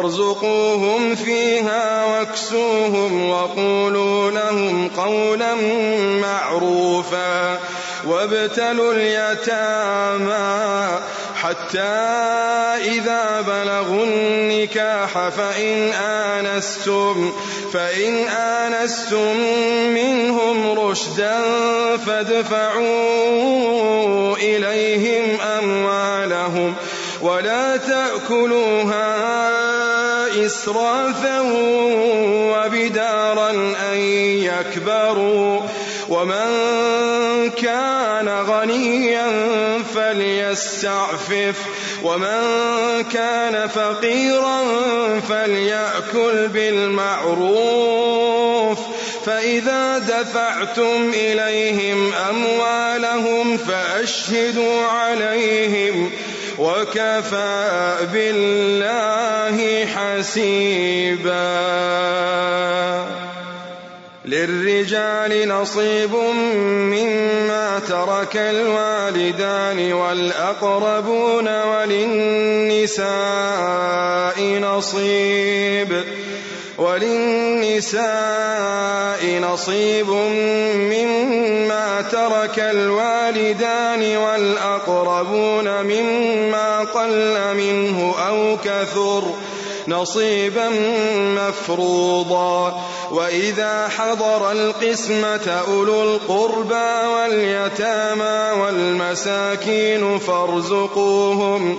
وارزقوهم فيها واكسوهم وقولوا لهم قولا معروفا وابتلوا اليتامى حتى إذا بلغوا النكاح فإن آنستم فإن آنستم منهم رشدا فادفعوا إليهم أموالهم ولا تأكلوها إسرافا وبدارا أن يكبروا. ومن كان غنيا فليستعفف. ومن كان فقيرا فليأكل بالمعروف. فإذا دفعتم إليهم أموالهم فأشهدوا عليهم. وكفى بالله حسيبا. للرجال نصيب مما ترك الوالدان والأقربون وللنساء نصيب. وللنساء نصيب مما ترك الوالدان والأقربون مما قل منه أو كثر نصيبا مفروضا وإذا حضر القسمة أولو القربى واليتامى والمساكين فارزقوهم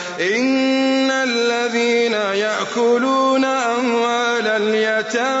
إن الذين يأكلون أموال اليتامى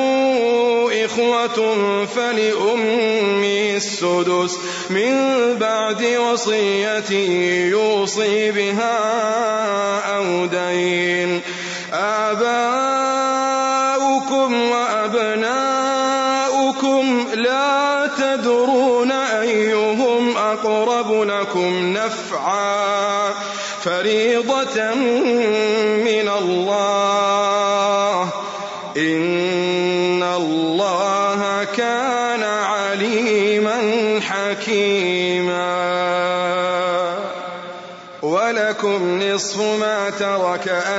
إخوة فلأمه السدس من بعد وصية يوصي بها أو دين آباؤكم وأبناؤكم لا تدرون أيهم أقرب لكم نفعا. فريضة من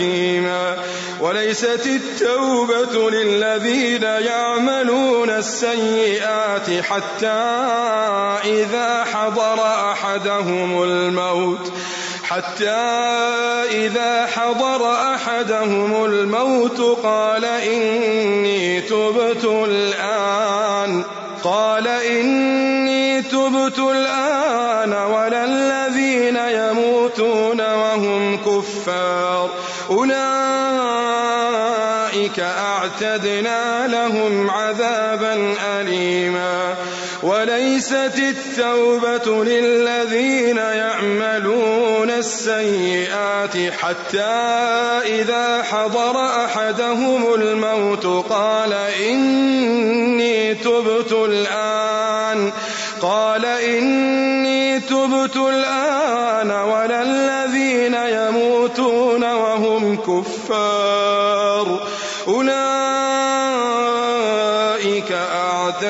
حكيما وليست التوبة للذين يعملون السيئات حتى إذا حضر أحدهم الموت حتى إذا حضر أحدهم الموت قال إني تبت الآن قال إني تبت الآن ولا الذين يموتون وهم كفار. أعتدنا لهم عذابا أليما. وليست التوبة للذين يعملون السيئات حتى إذا حضر أحدهم الموت قال إني تبت الآن. قال إني تبت الآن ولا الذين يموتون وهم كفار. أولئك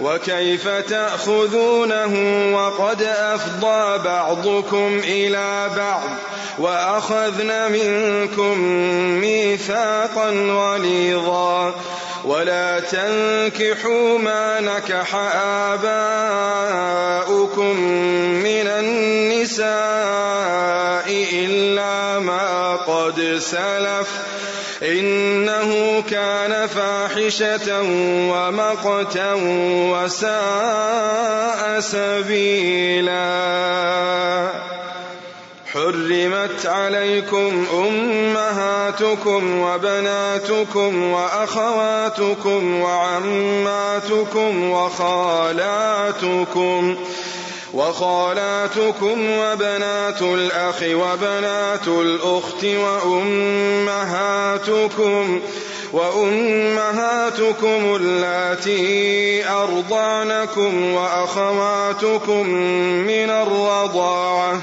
وكيف تأخذونه وقد أفضى بعضكم إلى بعض وأخذن منكم ميثاقا غليظا ولا تنكحوا ما نكح آباؤكم من النساء إلا ما قد سلف إنه كان فاحشة ومقتا وساء سبيلا. حرمت عليكم أمهاتكم وبناتكم وأخواتكم وعماتكم وخالاتكم وخالاتكم وبنات الأخ وبنات الأخت وأمهاتكم وأمهاتكم اللاتي أرضعنكم وأخواتكم من الرضاعة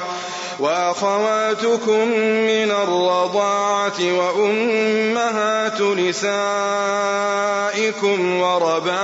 وأخواتكم من الرضاعة وأمهات نسائكم وربائبكم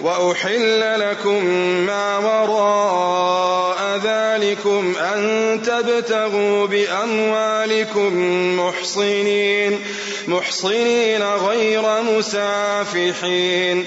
وأحل لكم ما وراء ذلكم أن تبتغوا بأموالكم محصنين محصنين غير مسافحين.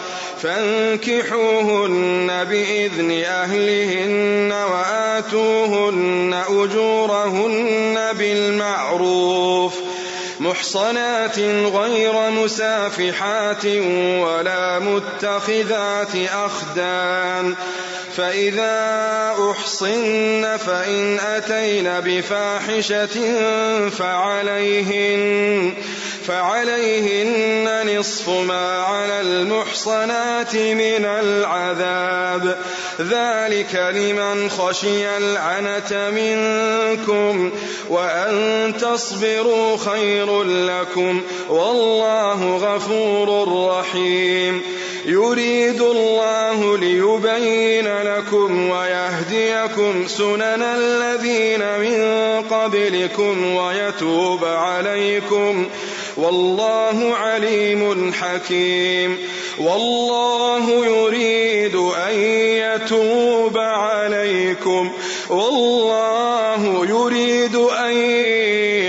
فانكحوهن بإذن أهلهن وآتوهن أجورهن بالمعروف محصنات غير مسافحات ولا متخذات أخدان فإذا أحصن فإن أتين بفاحشة فعليهن فعليهن نصف ما على المحصنات من العذاب. ذلك لمن خشي العنة منكم وأن تصبروا خير لكم. والله غفور رحيم. يريد الله ليبين لكم ويهديكم سنن الذين من قبلكم ويتوب عليكم. والله عليم حكيم. والله يريد أن يتوب عليكم. والله يريد أن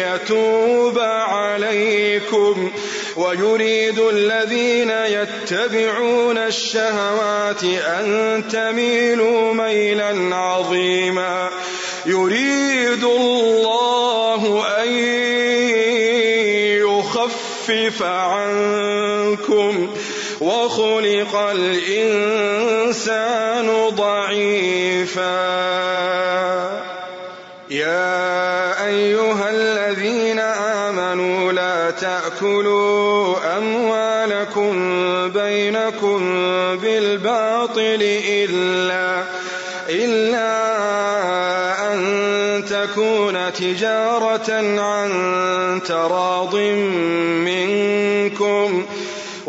يتوب عليكم. ويريد الذين يتبعون الشهوات أن تميلوا ميلا عظيما. يريد الله يخفف عنكم وخلق الإنسان ضعيفا. يا أيها الذين آمنوا لا تأكلوا أموالكم بينكم بالباطل إلا إلا أن تكون تجارة عن تراض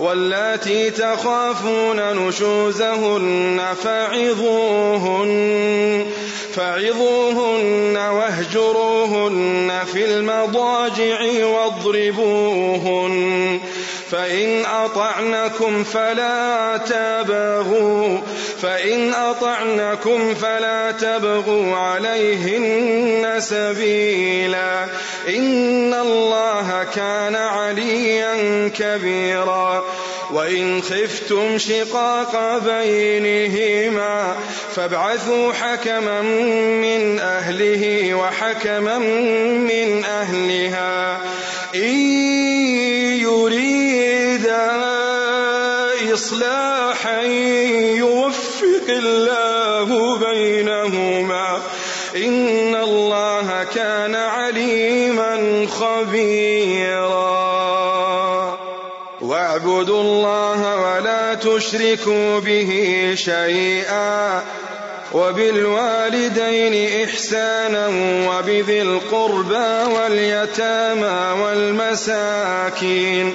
واللاتي تخافون نشوزهن فعظوهن فعظوهن واهجروهن في المضاجع واضربوهن. فإن أطعنكم فلا تبغوا فإن أطعنكم فلا تبغوا عليهن سبيلا. إن الله كان عليا كبيرا. وإن خفتم شقاق بينهما فابعثوا حكما من أهله وحكما من أهلها. إن إصلاحا يوفق الله بينهما. إن الله كان عليما خبيرا. واعبدوا الله ولا تشركوا به شيئا. وبالوالدين إحسانا وبذي القربى واليتامى والمساكين.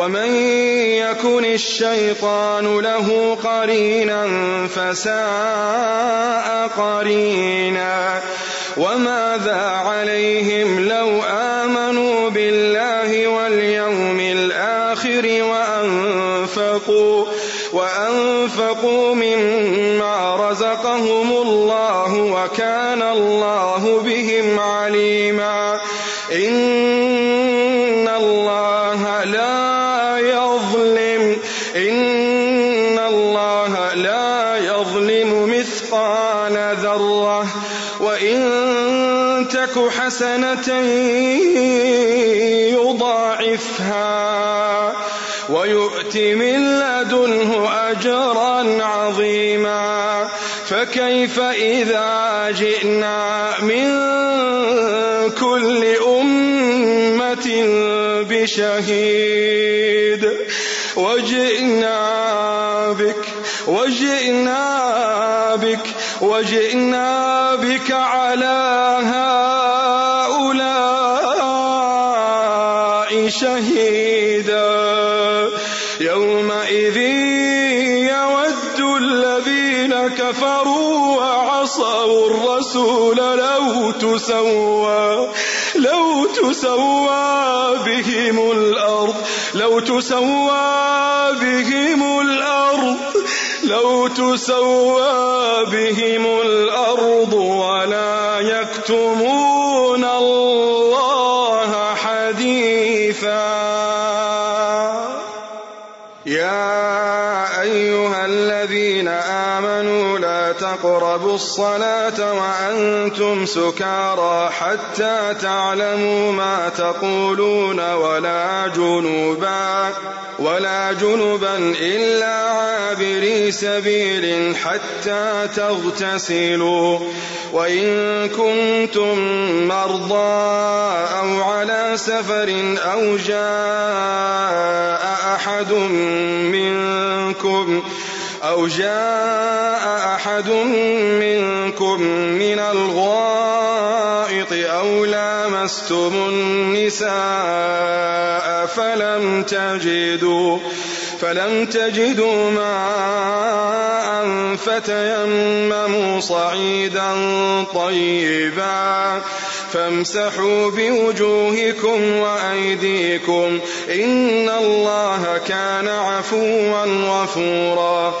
ومن يكن الشيطان له قرينا فساء قرينا وماذا عليهم لو آمنوا بالله واليوم الآخر وأنفقوا وأنفقوا مما رزقهم الله وكان الله حسنة يضاعفها ويؤت من لدنه أجرا عظيما فكيف إذا جئنا من كل أمة بشهيد وجئنا بك وجئنا بك وجئنا بك على الرسول لو تسوى لو تسوى بهم الأرض لو تسوى بهم الأرض لو تسوى بهم الأرض ولا يكتمون الله. تقربوا الصلاة وأنتم سكارى حتى تعلموا ما تقولون ولا جنوبا ولا جنبا إلا عابري سبيل حتى تغتسلوا وإن كنتم مرضى أو على سفر أو جاء أحد منكم أو جاء أحد منكم من الغائط أو لامستم النساء فلم تجدوا فلم تجدوا ماء فتيمموا صعيدا طيبا. فامسحوا بوجوهكم وأيديكم إن الله كان عفوا غفورا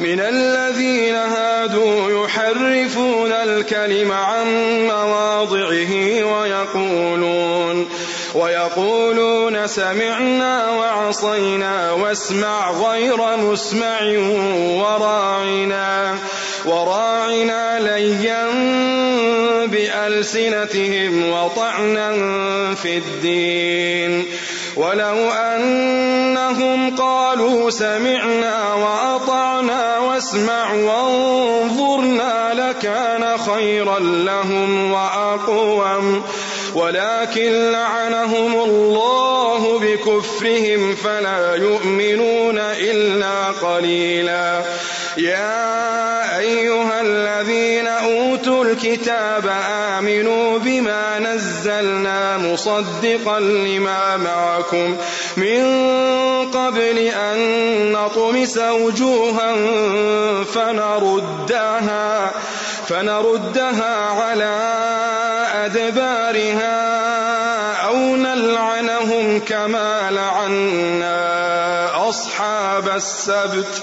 من الذين هادوا يحرفون الكلم عن مواضعه ويقولون ويقولون سمعنا وعصينا واسمع غير مسمع وراعنا وراعنا ليا بألسنتهم وطعنا في الدين ولو أنهم قالوا سمعنا وأطعنا واسمع وانظرنا لكان خيرا لهم وأقوم. ولكن لعنهم الله بكفرهم فلا يؤمنون إلا قليلا. يا أيها الذين أوتوا الكتاب آمنوا بما نزلنا مصدقا لما معكم. من قبل أن نطمس وجوها فنردها فنردها على أدبارها أو نلعنهم كما لعنا أصحاب السبت.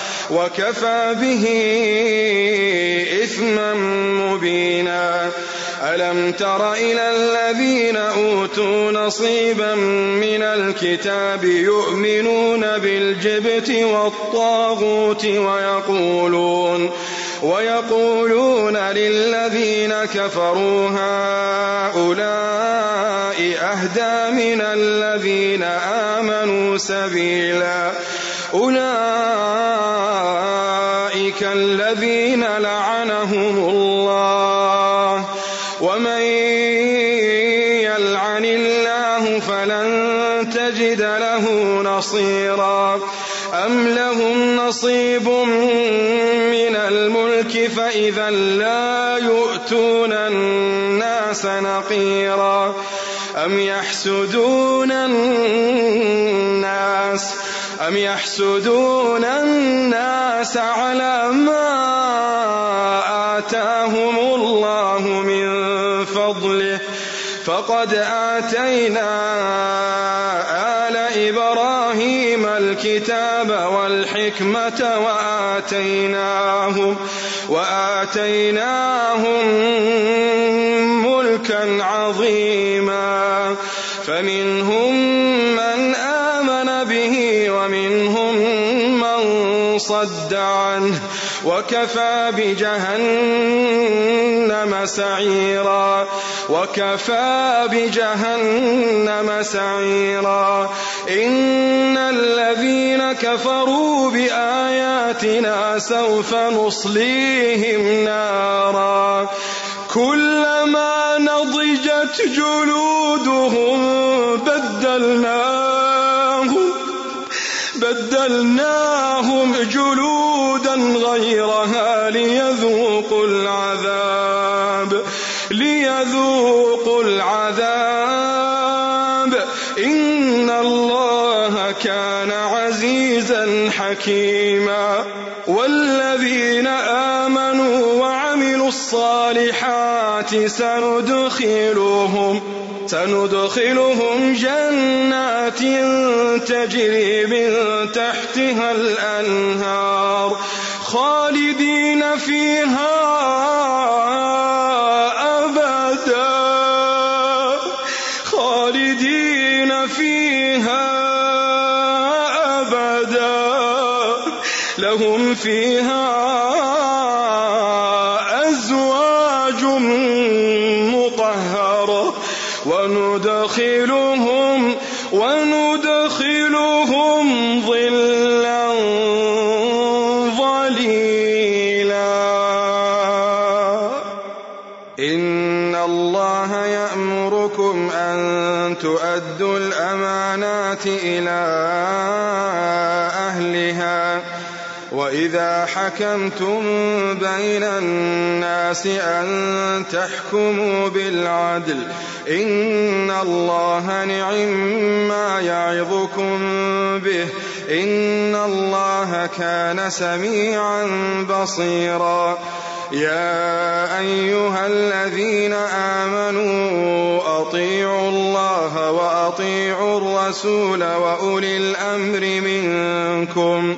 وكفى به إثما مبينا. ألم تر إلى الذين أوتوا نصيبا من الكتاب يؤمنون بالجبت والطاغوت ويقولون ويقولون للذين كفروا هؤلاء أهدى من الذين آمنوا سبيلا. أولئك الذين لعنهم الله ومن يلعن الله فلن تجد له نصيرا أم لهم نصيب من الملك فإذا لا يؤتون الناس نقيرا أم يحسدون الناس أم يحسدون الناس على ما آتاهم الله من فضله؟ فقد آتينا آل إبراهيم الكتاب والحكمة وآتيناهم وآتيناهم ملكا عظيما. فمنهم عنه وكفى بجهنم سعيرا وكفى بجهنم سعيرا. إن الذين كفروا بآياتنا سوف نصليهم نارا. كلما نضجت جلودهم بدلناهم بدلناهم جلودا غيرها ليذوقوا العذاب ليذوقوا العذاب. إن الله كان عزيزا حكيما. والذين آمنوا وعملوا الصالحات سندخلهم سندخلهم جنات تجري من تحتها الأنهار. وإذا حكمتم بين الناس أن تحكموا بالعدل إن الله نعم ما يعظكم به إن الله كان سميعا بصيرا. يا أيها الذين آمنوا أطيعوا الله وأطيعوا الرسول وأولي الأمر منكم.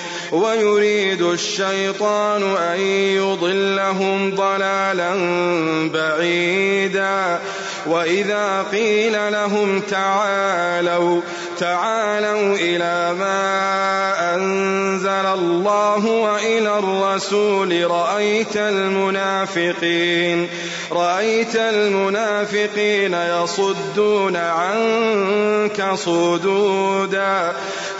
ويريد الشيطان أن يضلهم ضلالا بعيدا. وإذا قيل لهم تعالوا تعالوا إلى ما أنزل الله وإلى الرسول. رأيت المنافقين رأيت المنافقين يصدون عنك صدودا.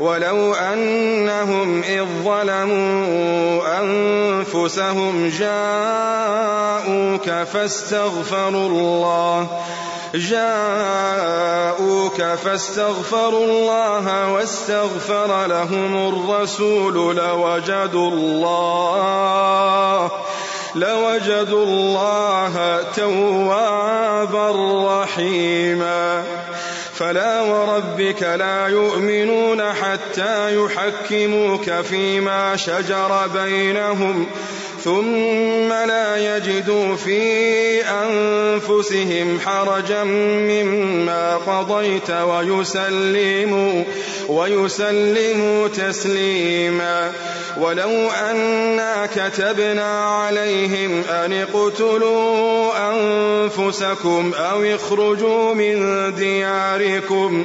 ولو أنهم إذ ظلموا أنفسهم جاءوك فاستغفروا الله جاءوك فاستغفروا الله واستغفر لهم الرسول لوجدوا الله لوجدوا الله توابا رحيما. فلا وربك لا يؤمنون حتى يحكموك فيما شجر بينهم ثم لا يجدوا في أنفسهم حرجا مما قضيت ويسلموا ويسلموا تسليما. ولو أنا كتبنا عليهم أن اقتلوا أنفسكم أو اخرجوا من دياركم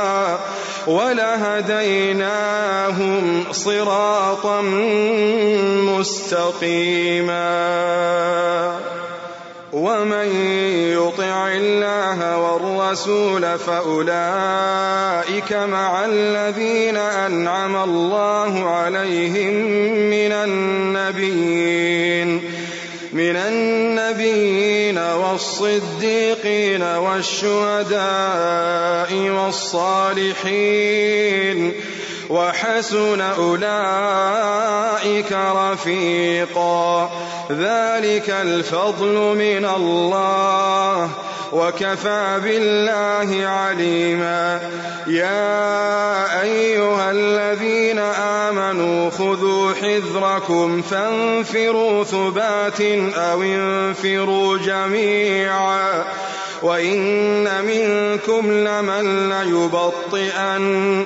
ولهديناهم صراطا مستقيما ومن يطع الله والرسول فأولئك مع الذين أنعم الله عليهم من النبيين من النبيين والصديقين والشهداء والصالحين وحسن أولئك رفيقا. ذلك الفضل من الله. وكفى بالله عليما. يا أيها الذين آمنوا خذوا حذركم فانفروا ثبات أو انفروا جميعا. وإن منكم لمن ليبطئن.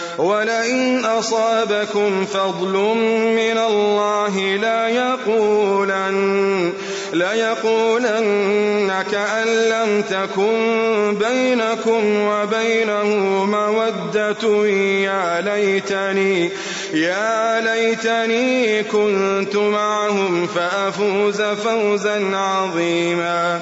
ولئن أصابكم فضل من الله لا يقولن ليقولن كأن لم تكن بينكم وبينه مودة. يا ليتني يا ليتني كنت معهم فأفوز فوزا عظيما.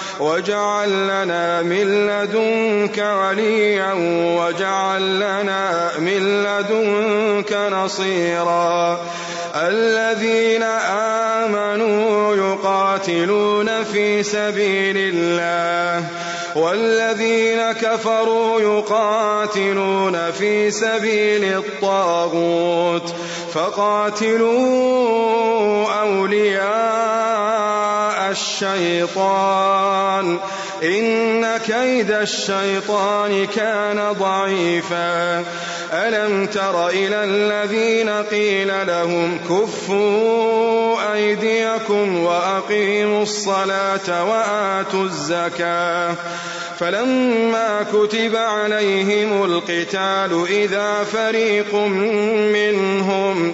واجعل لنا من لدنك وليا واجعل لنا من لدنك نصيرا. الذين آمنوا يقاتلون في سبيل الله والذين كفروا يقاتلون في سبيل الطاغوت فقاتلوا أولياء الشيطان. إن كيد الشيطان كان ضعيفا. ألم تر إلى الذين قيل لهم كفوا أيديكم وأقيموا الصلاة وآتوا الزكاة. فلما كتب عليهم القتال إذا فريق منهم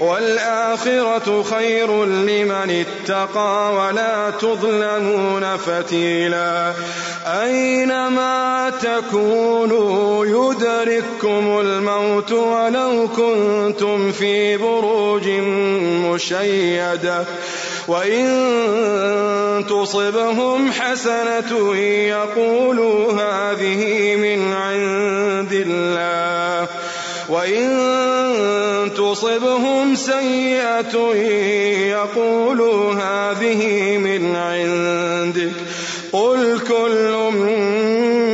والآخرة خير لمن اتقى ولا تظلمون فتيلا. أينما تكونوا يدرككم الموت ولو كنتم في بروج مشيدة. وإن تصبهم حسنة يقولوا هذه من عند الله. وإن تصبهم سيئة يقولوا هذه من عندك. قل كل من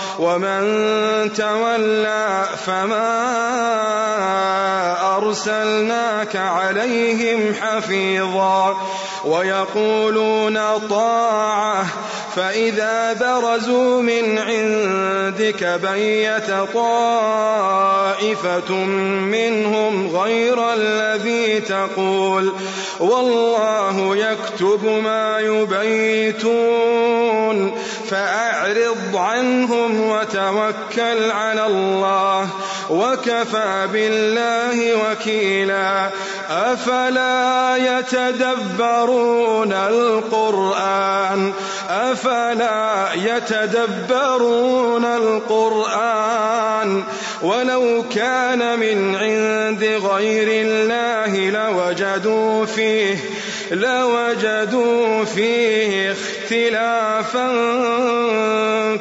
ومن تولى فما أرسلناك عليهم حفيظا ويقولون طاعة فإذا برزوا من عندك بيت طائفة منهم غير الذي تقول والله يكتب ما يبيتون فأعرض عنهم وتوكل على الله وكفى بالله وكيلا أفلا يتدبرون القرآن أفلا يتدبرون القرآن ولو كان من عند غير الله لوجدوا فيه لوجدوا فيه اختلافا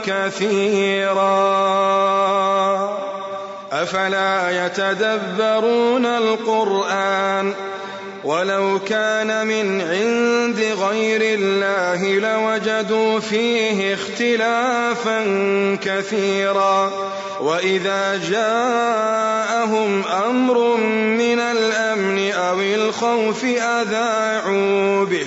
كثيرا. أفلا يتدبرون القرآن؟ ولو كان من عند غير الله لوجدوا فيه اختلافا كثيرا. وإذا جاءهم أمر من الأمن أو الخوف أذاعوا به.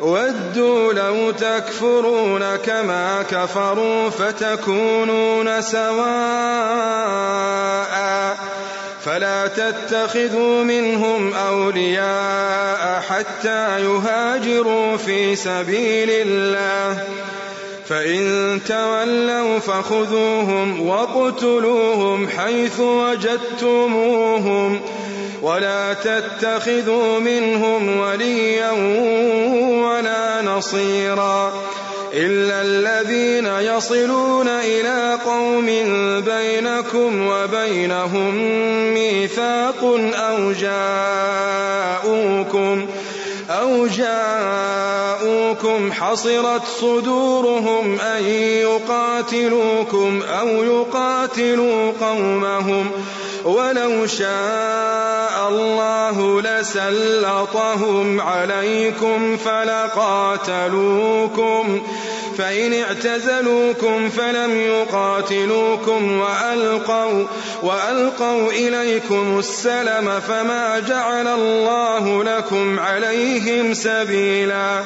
ودوا لو تكفرون كما كفروا فتكونون سواء فلا تتخذوا منهم أولياء حتى يهاجروا في سبيل الله. فإن تولوا فخذوهم واقتلوهم حيث وجدتموهم ولا تتخذوا منهم وليا ولا نصيرا إلا الذين يصلون إلى قوم بينكم وبينهم ميثاق أو جاءوكم أو جاءوكم حصرت صدورهم أن يقاتلوكم أو يقاتلوا قومهم ولو شاء الله لسلطهم عليكم فلقاتلوكم فإن اعتزلوكم فلم يقاتلوكم وألقوا, وألقوا إليكم السلم فما جعل الله لكم عليهم سبيلا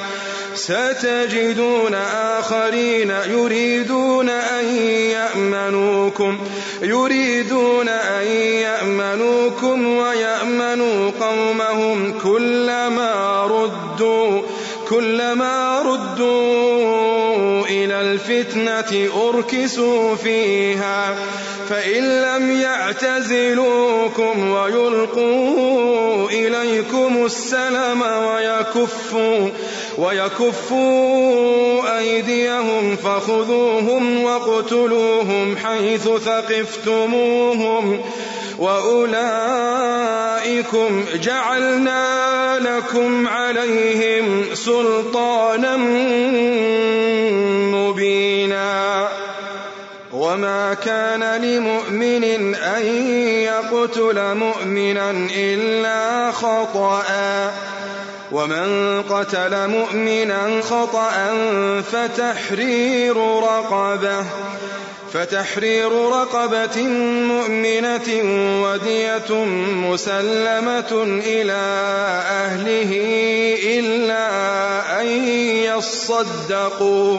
ستجدون آخرين يريدون أن يأمنوكم يريدون أن يأمنوكم ويأمنوا قومهم كلما ردوا كلما ردوا إلى الفتنة أركسوا فيها فإن لم يعتزلوكم ويلقوا إليكم السلم ويكفوا ويكفوا أيديهم فخذوهم واقتلوهم حيث ثقفتموهم وأولئكم جعلنا لكم عليهم سلطانا مبينا وما كان لمؤمن أن يقتل مؤمنا إلا خطأ ومن قتل مؤمنا خطأ فتحرير رقبه فتحرير رقبة مؤمنة ودية مسلمة إلى أهله إلا أن يصدقوا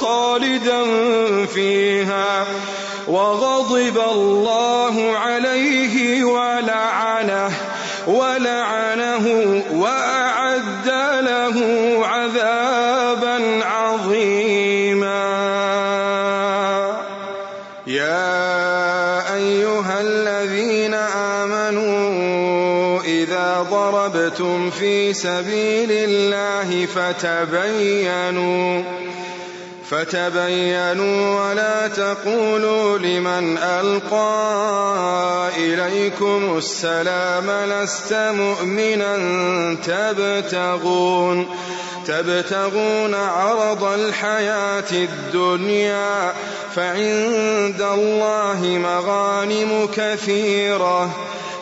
وغضب الله عليه ولعنه ولعنه وأعد له عذابا عظيما. يا أيها الذين آمنوا إذا ضربتم في سبيل الله فتبينوا فتبينوا ولا تقولوا لمن ألقى إليكم السلام لست مؤمنا تبتغون تبتغون عرض الحياة الدنيا فعند الله مغانم كثيرة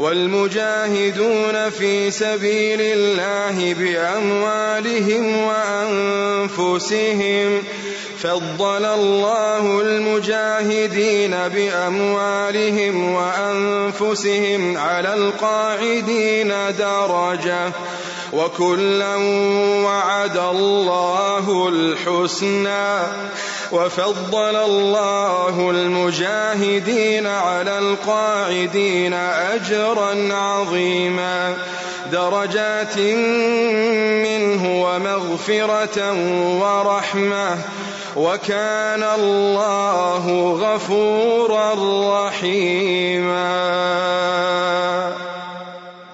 والمجاهدون في سبيل الله بأموالهم وأنفسهم فضل الله المجاهدين بأموالهم وأنفسهم على القاعدين درجة وكلا وعد الله الحسنى وفضل الله المجاهدين على القاعدين أجرا عظيما. درجات منه ومغفرة ورحمة. وكان الله غفورا رحيما.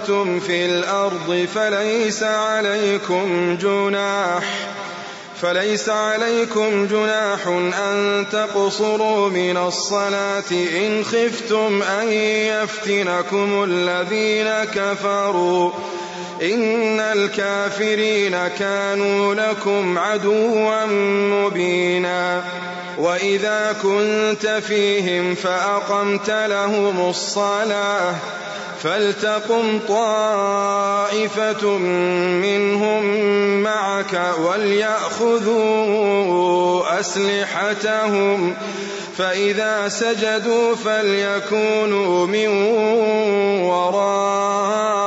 ضربتم في الأرض فليس عليكم جناح فليس عليكم جناح أن تقصروا من الصلاة إن خفتم أن يفتنكم الذين كفروا إن الكافرين كانوا لكم عدوا مبينا. وإذا كنت فيهم فأقمت لهم الصلاة فلتقم طائفة منهم معك وليأخذوا أسلحتهم فإذا سجدوا فليكونوا من ورائكم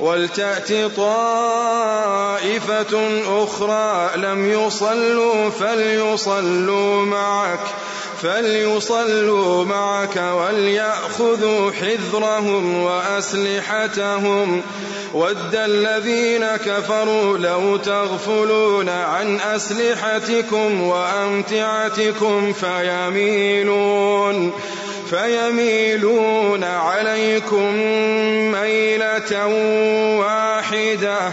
ولتأت طائفة أخرى لم يصلوا فليصلوا معك فليصلوا معك وليأخذوا حذرهم وأسلحتهم. ود الذين كفروا لو تغفلون عن أسلحتكم وأمتعتكم فيميلون فيميلون عليكم ميلة واحدة.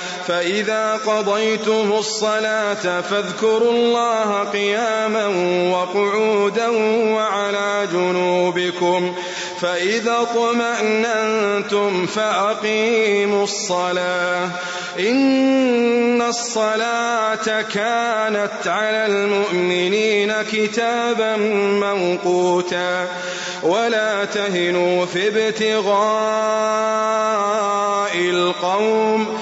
فإذا قضيتم الصلاة فاذكروا الله قياما وقعودا وعلى جنوبكم فإذا اطمأننتم فأقيموا الصلاة إن الصلاة كانت على المؤمنين كتابا موقوتا ولا تهنوا في ابتغاء القوم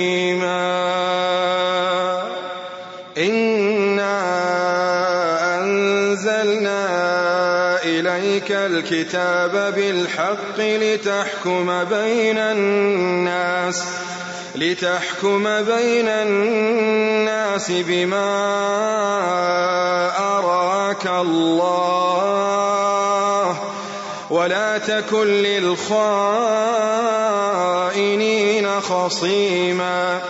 الكتاب بالحق لتحكم بين الناس لتحكم بين الناس بما أراك الله. ولا تكن للخائنين خصيما.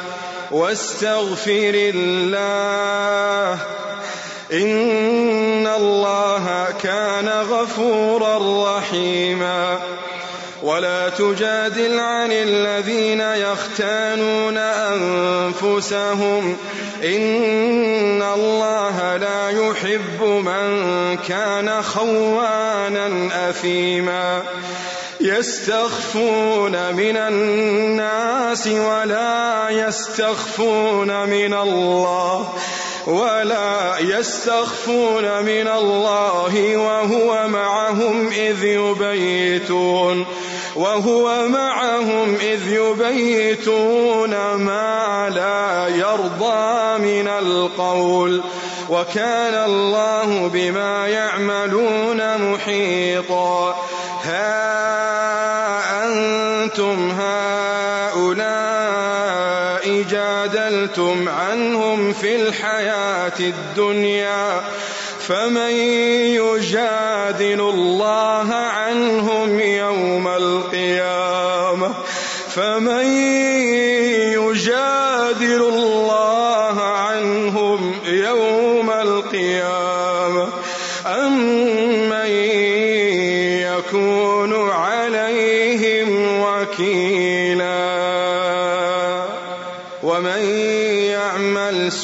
واستغفر الله. إن الله كان غفورا رحيما. ولا تجادل عن الذين يختانون أنفسهم. إن الله لا يحب من كان خوانا أثيما. يستخفون من الناس ولا يستخفون من الله. ولا يستخفون من الله وهو معهم إذ يبيتون وهو معهم إذ يبيتون ما لا يرضى من القول وكان الله بما يعملون محيطا ها أنتم هؤلاء جادلتم عنهم في الحياة الدنيا فمن يجادل الله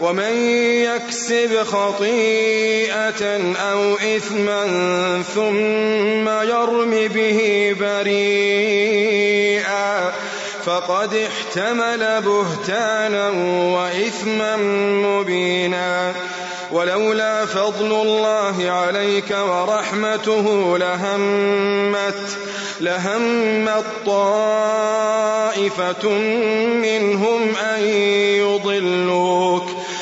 ومن يكسب خطيئة أو إثما ثم يرم به بريئا فقد احتمل بهتانا وإثما مبينا. ولولا فضل الله عليك ورحمته لهمت لهمت طائفة منهم أن يضلوك.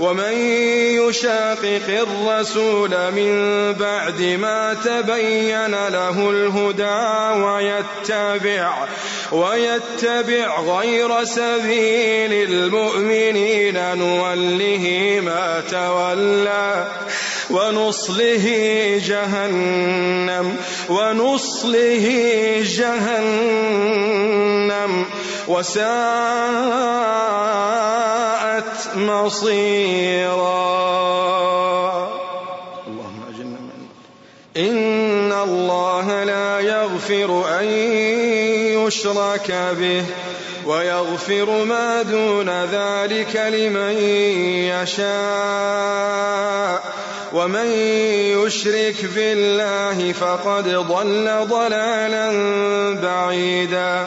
ومن يشاقق الرسول من بعد ما تبين له الهدى ويتبع ويتبع غير سبيل المؤمنين نوله ما تولى ونصله جهنم ونصله جهنم. وساءت مصيرا. اللهم أجرنا من إن الله لا يغفر أن يشرك به ويغفر ما دون ذلك لمن يشاء. ومن يشرك بالله فقد ضل ضلالا بعيدا.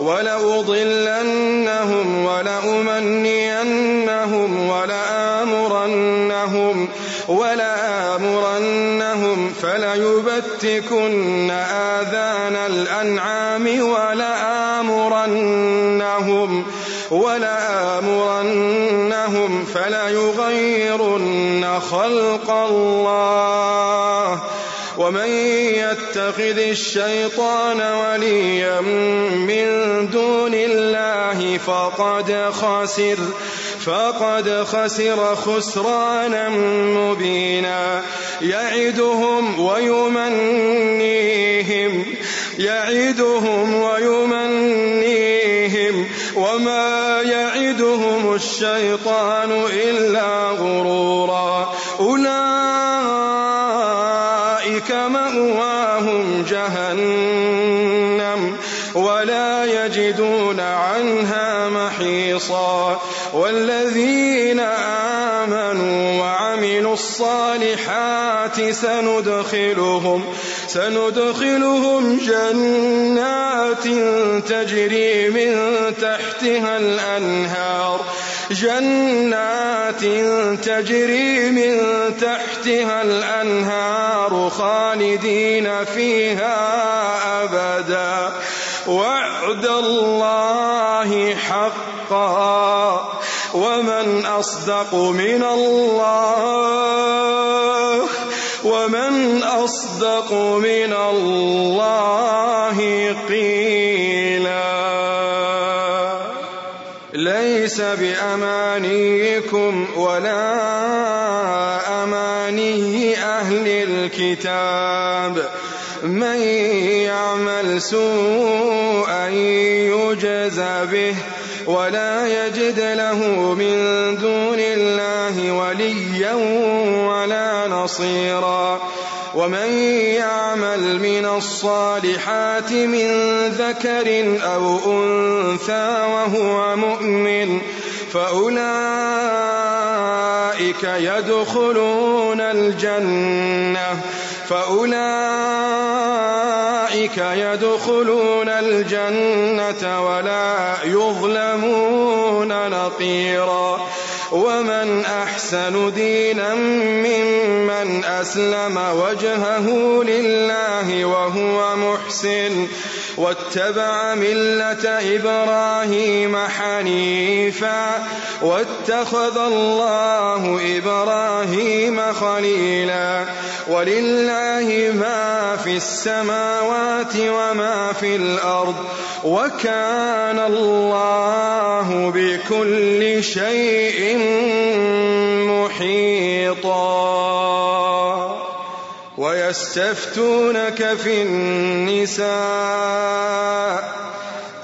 ولأضلنهم ولأمنينهم ولآمرنهم ولآمرنهم فليبتكن آذان الأنعام ولآمرنهم ولآمرنهم فليغيرن خلق الله ومن يتخذ الشيطان وليا من دون الله فقد خسر فقد خسر خسرانا مبينا. يعدهم ويمنيهم يعدهم ويمنيهم. وما يعدهم الشيطان إلا غرورا. أولئك محيصا والذين آمنوا وعملوا الصالحات سندخلهم سندخلهم جنات تجري من تحتها الأنهار جنات تجري من تحتها الأنهار خالدين فيها أبدا وعد الله حقا ومن أصدق من الله ومن أصدق من الله قيلا ليس بأمانيكم ولا أماني أهل الكتاب من يعمل سوءا يجز به ولا يجد له من دون الله وليا ولا نصيرا. ومن يعمل من الصالحات من ذكر أو أنثى وهو مؤمن فأولئك يدخلون الجنة. فأولئك يدخلون الجنة ولا يظلمون نقيرا. ومن أحسن دينا ممن أسلم وجهه لله وهو محسن. واتبع ملة إبراهيم حنيفا واتخذ الله إبراهيم خليلا. ولله ما في السماوات وما في الأرض وكان الله بكل شيء محيطا. ويستفتونك في النساء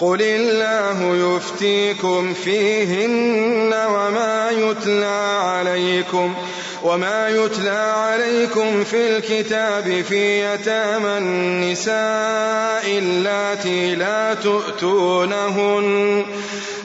قل الله يفتيكم فيهن وما يتلى عليكم وما يتلى عليكم في الكتاب في يتامى النساء اللاتي لا تؤتونهن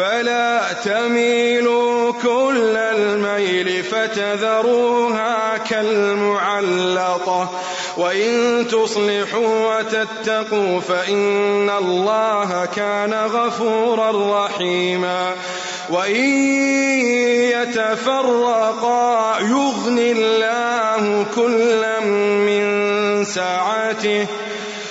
فلا تميلوا كل الميل فتذروها كالمعلقة. وإن تصلحوا وتتقوا فإن الله كان غفورا رحيما. وإن يتفرقا يغن الله كلا من سعته.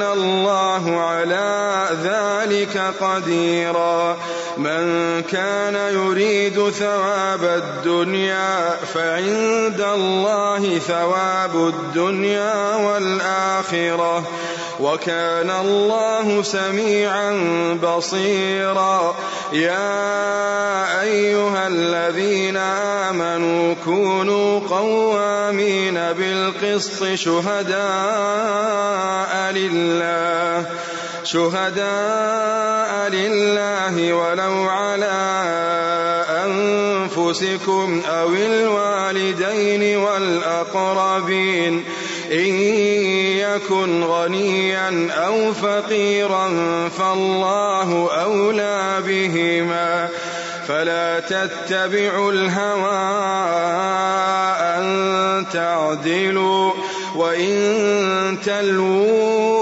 الله على ذلك قديرا. من كان يريد ثواب الدنيا فعند الله ثواب الدنيا والآخرة. وكان الله سميعا بصيرا. يا أيها الذين آمنوا كونوا قوامين بالقسط شهداء لله شهداء لله ولو على أنفسكم أو الوالدين والأقربين. إن يكن غنيا أو فقيرا فالله أولى بهما. فلا تتبعوا الهوى أن تعدلوا. وإن تلووا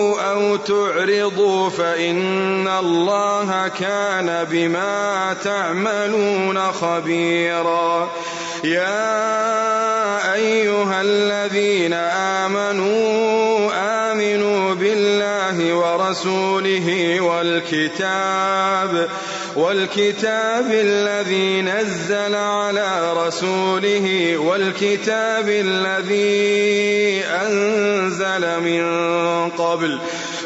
تعرضوا فإن الله كان بما تعملون خبيرا. يا أيها الذين آمنوا آمنوا بالله ورسوله والكتاب والكتاب الذي نزل على رسوله والكتاب الذي أنزل من قبل.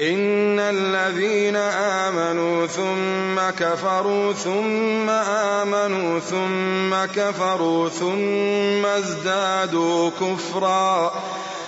إن الذين آمنوا ثم كفروا ثم آمنوا ثم كفروا ثم ازدادوا كفرا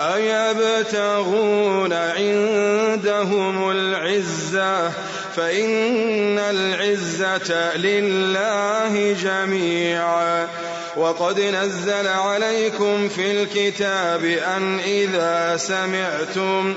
أيبتغون عندهم العزة؟ فإن العزة لله جميعا. وقد نزل عليكم في الكتاب أن إذا سمعتم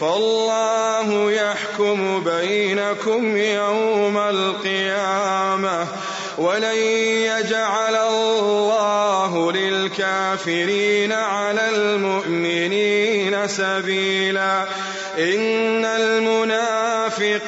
فالله يحكم بينكم يوم القيامة ولن يجعل الله للكافرين على المؤمنين سبيلا. إن المنافقين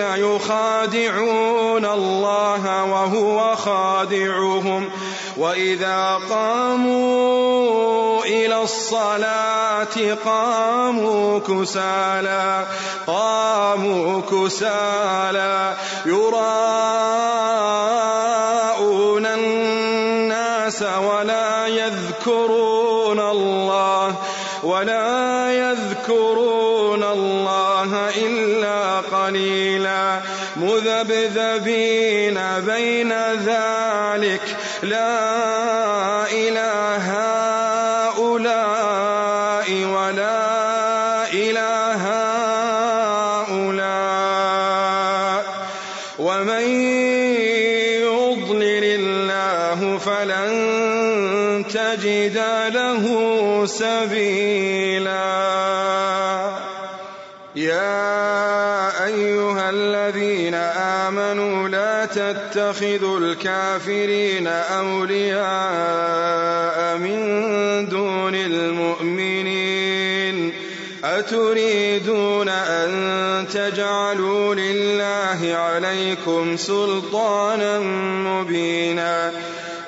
يخادعون الله وهو خادعهم. وإذا قاموا إلى الصلاة قاموا كسالى قاموا كسالى يراءون الناس ولا يذكرون الله ولا يذكرون الله إلا قليلا. مذبذبين بين ذلك لا تتخذوا الكافرين أولياء من دون المؤمنين أتريدون أن تجعلوا لله عليكم سلطانا مبينا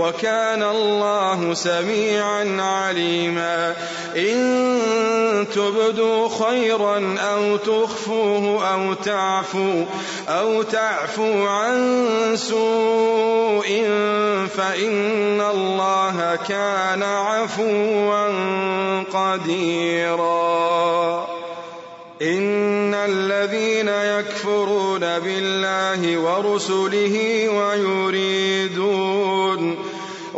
وكان الله سميعا عليما. إن تبدوا خيرا أو تخفوه أو تعفوا أو تعفوا عن سوء فإن الله كان عفوا قديرا. إن الذين يكفرون بالله ورسله ويريدون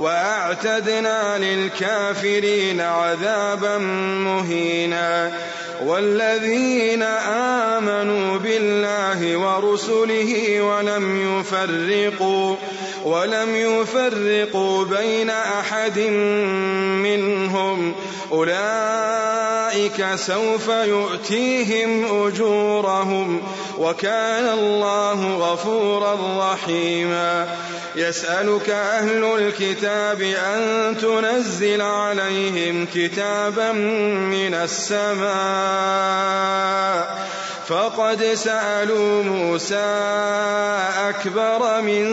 وأعتدنا للكافرين عذابا مهينا والذين آمنوا بالله ورسله ولم يفرقوا ولم يفرقوا بين أحد منهم. أولئك سوف يؤتيهم أجورهم وكان الله غفورا رحيما. يسألك أهل الكتاب أن تنزل عليهم كتابا من السماء. فقد سألوا موسى أكبر من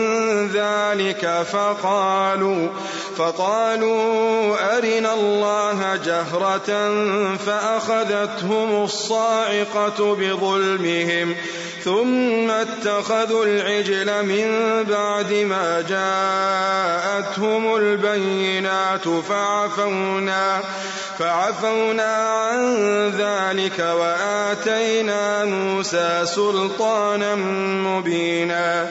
ذلك فقالوا فقالوا أرنا الله جهرة فأخذتهم الصاعقة بظلمهم ثم اتخذوا العجل من بعد ما جاءتهم البينات فعفونا فعفونا عن ذلك وآتينا موسى سلطانا مبينا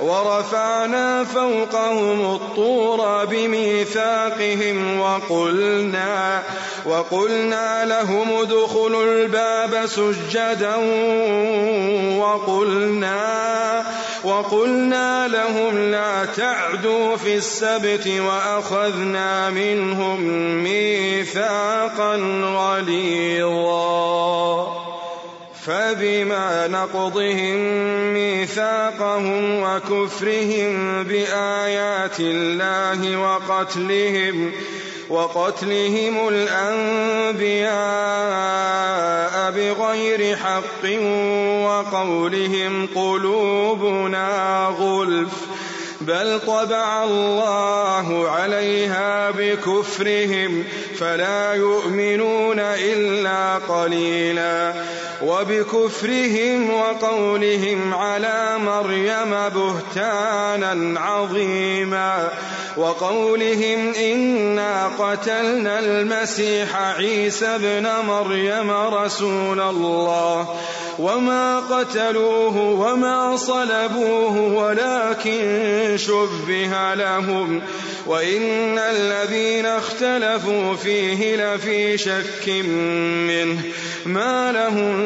ورفعنا فوقهم الطور بميثاقهم وقلنا وقلنا لهم ادخلوا الباب سجدا وقلنا وقلنا لهم لا تعدوا في السبت وأخذنا منهم ميثاقا غليظا فبما نقضهم ميثاقهم وكفرهم بآيات الله وقتلهم وقتلهم الأنبياء بغير حق وقولهم قلوبنا غلف بل طبع الله عليها بكفرهم فلا يؤمنون إلا قليلا وبكفرهم وقولهم على مريم بهتانا عظيما وقولهم إنا قتلنا المسيح عيسى ابن مريم رسول الله وما قتلوه وما صلبوه ولكن شبه لهم وإن الذين اختلفوا فيه لفي شك منه ما لهم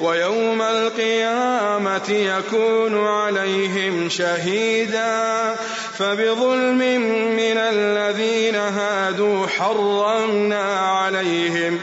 ويوم القيامة يكون عليهم شهيدا فبظلم من الذين هادوا حرمنا عليهم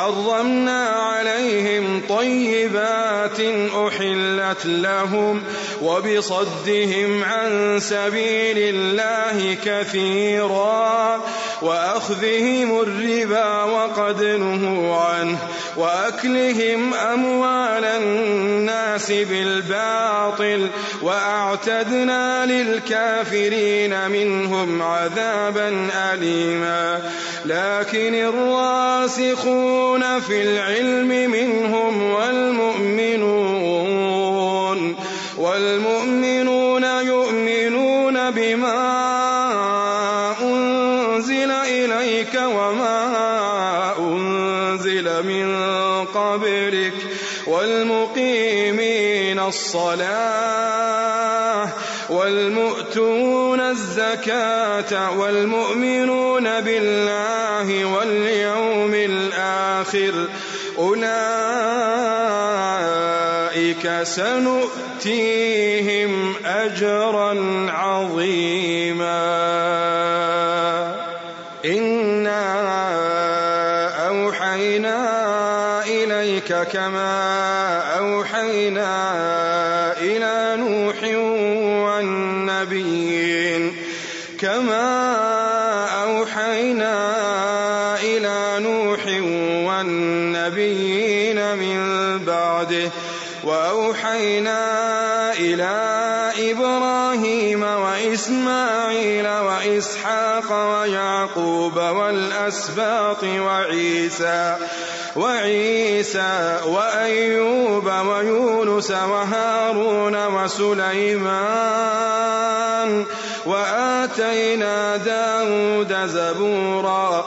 حرمنا عليهم طيبات أحلت لهم وبصدهم عن سبيل الله كثيرا وأخذهم الربا وقد نهوا عنه وأكلهم أموال الناس بالباطل وأعتدنا للكافرين منهم عذابا أليما. لكن الراسخون في العلم منهم والمؤمنون والمؤمنون يؤمنون بما أنزل إليك وما أنزل من قبلك والمقيمين الصلاة والمؤتون الزكاة والمؤمنون بالله الآخر. أولئك سنؤتيهم أجرا عظيما. إنا أوحينا إليك كما وأوحينا إلى إبراهيم وإسماعيل وإسحاق ويعقوب والأسباط وعيسى وعيسى وأيوب ويونس وهارون وسليمان وآتينا داود زبورا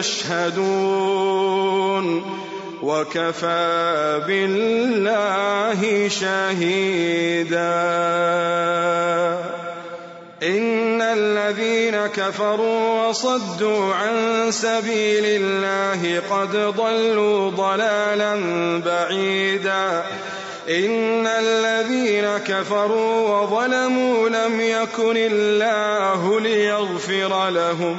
يشهدون وكفى بالله شهيدا. إن الذين كفروا وصدوا عن سبيل الله قد ضلوا ضلالا بعيدا. إن الذين كفروا وظلموا لم يكن الله ليغفر لهم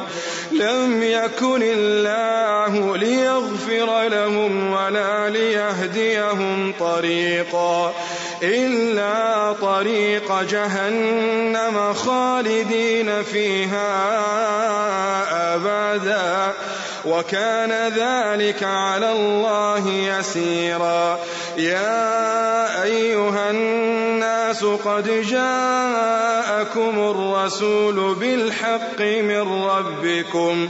لم يكن الله ليغفر لهم ولا ليهديهم طريقا إلا طريق جهنم خالدين فيها أبدا. وكان ذلك على الله يسيرا. يا أيها الناس قد جاءكم الرسول بالحق من ربكم.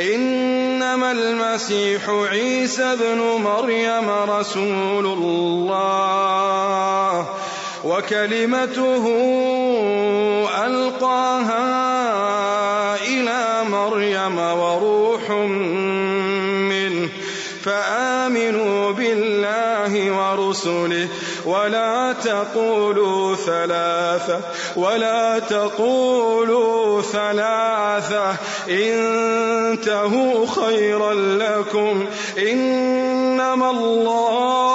إنما المسيح عيسى ابن مريم رسول الله وكلمته ألقاها إلى مريم وروح منه فآمنوا بالله ورسله. ولا تقولوا ثلاثة ولا تقولوا ثلاثة. انتهوا خيرا لكم. إنما الله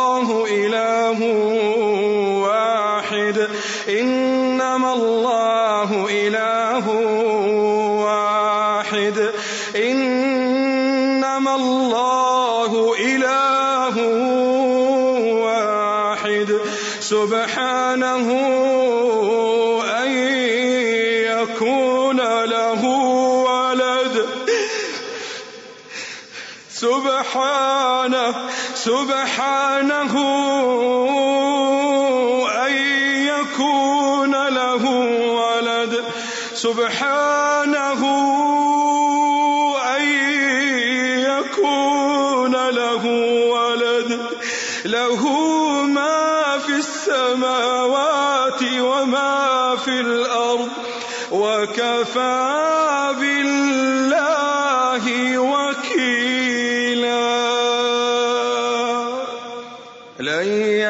سبحانه أن يكون له ولد. سبحانه أن يكون له ولد. له ما في السماوات وما في الأرض. وكفى بالله وكيلا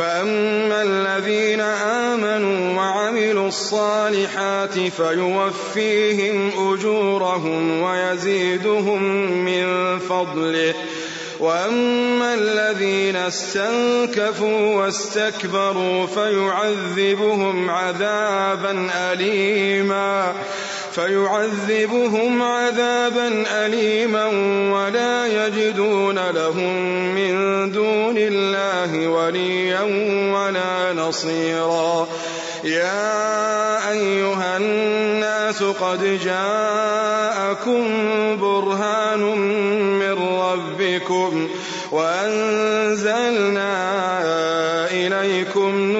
فأما الذين آمنوا وعملوا الصالحات فيوفيهم أجورهم ويزيدهم من فضله وأما الذين استنكفوا واستكبروا فيعذبهم عذابا أليما فيعذبهم عذابا أليما ولا يجدون لهم من دون الله وليا ولا نصيرا. يا أيها الناس قد جاءكم برهان من ربكم وأنزلنا إليكم نورا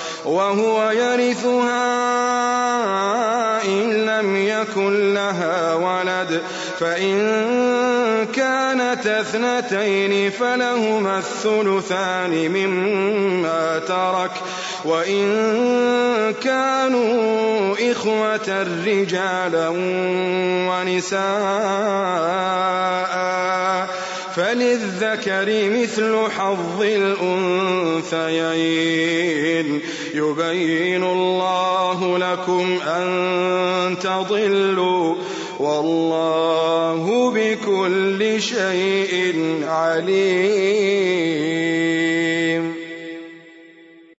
وهو يرثها إن لم يكن لها ولد. فإن كانت اثنتين فلهما الثلثان مما ترك. وإن كانوا إخوة رجالا ونساء. فللذكر مثل حظ الأنثيين يبين الله لكم أن تضلوا والله بكل شيء عليم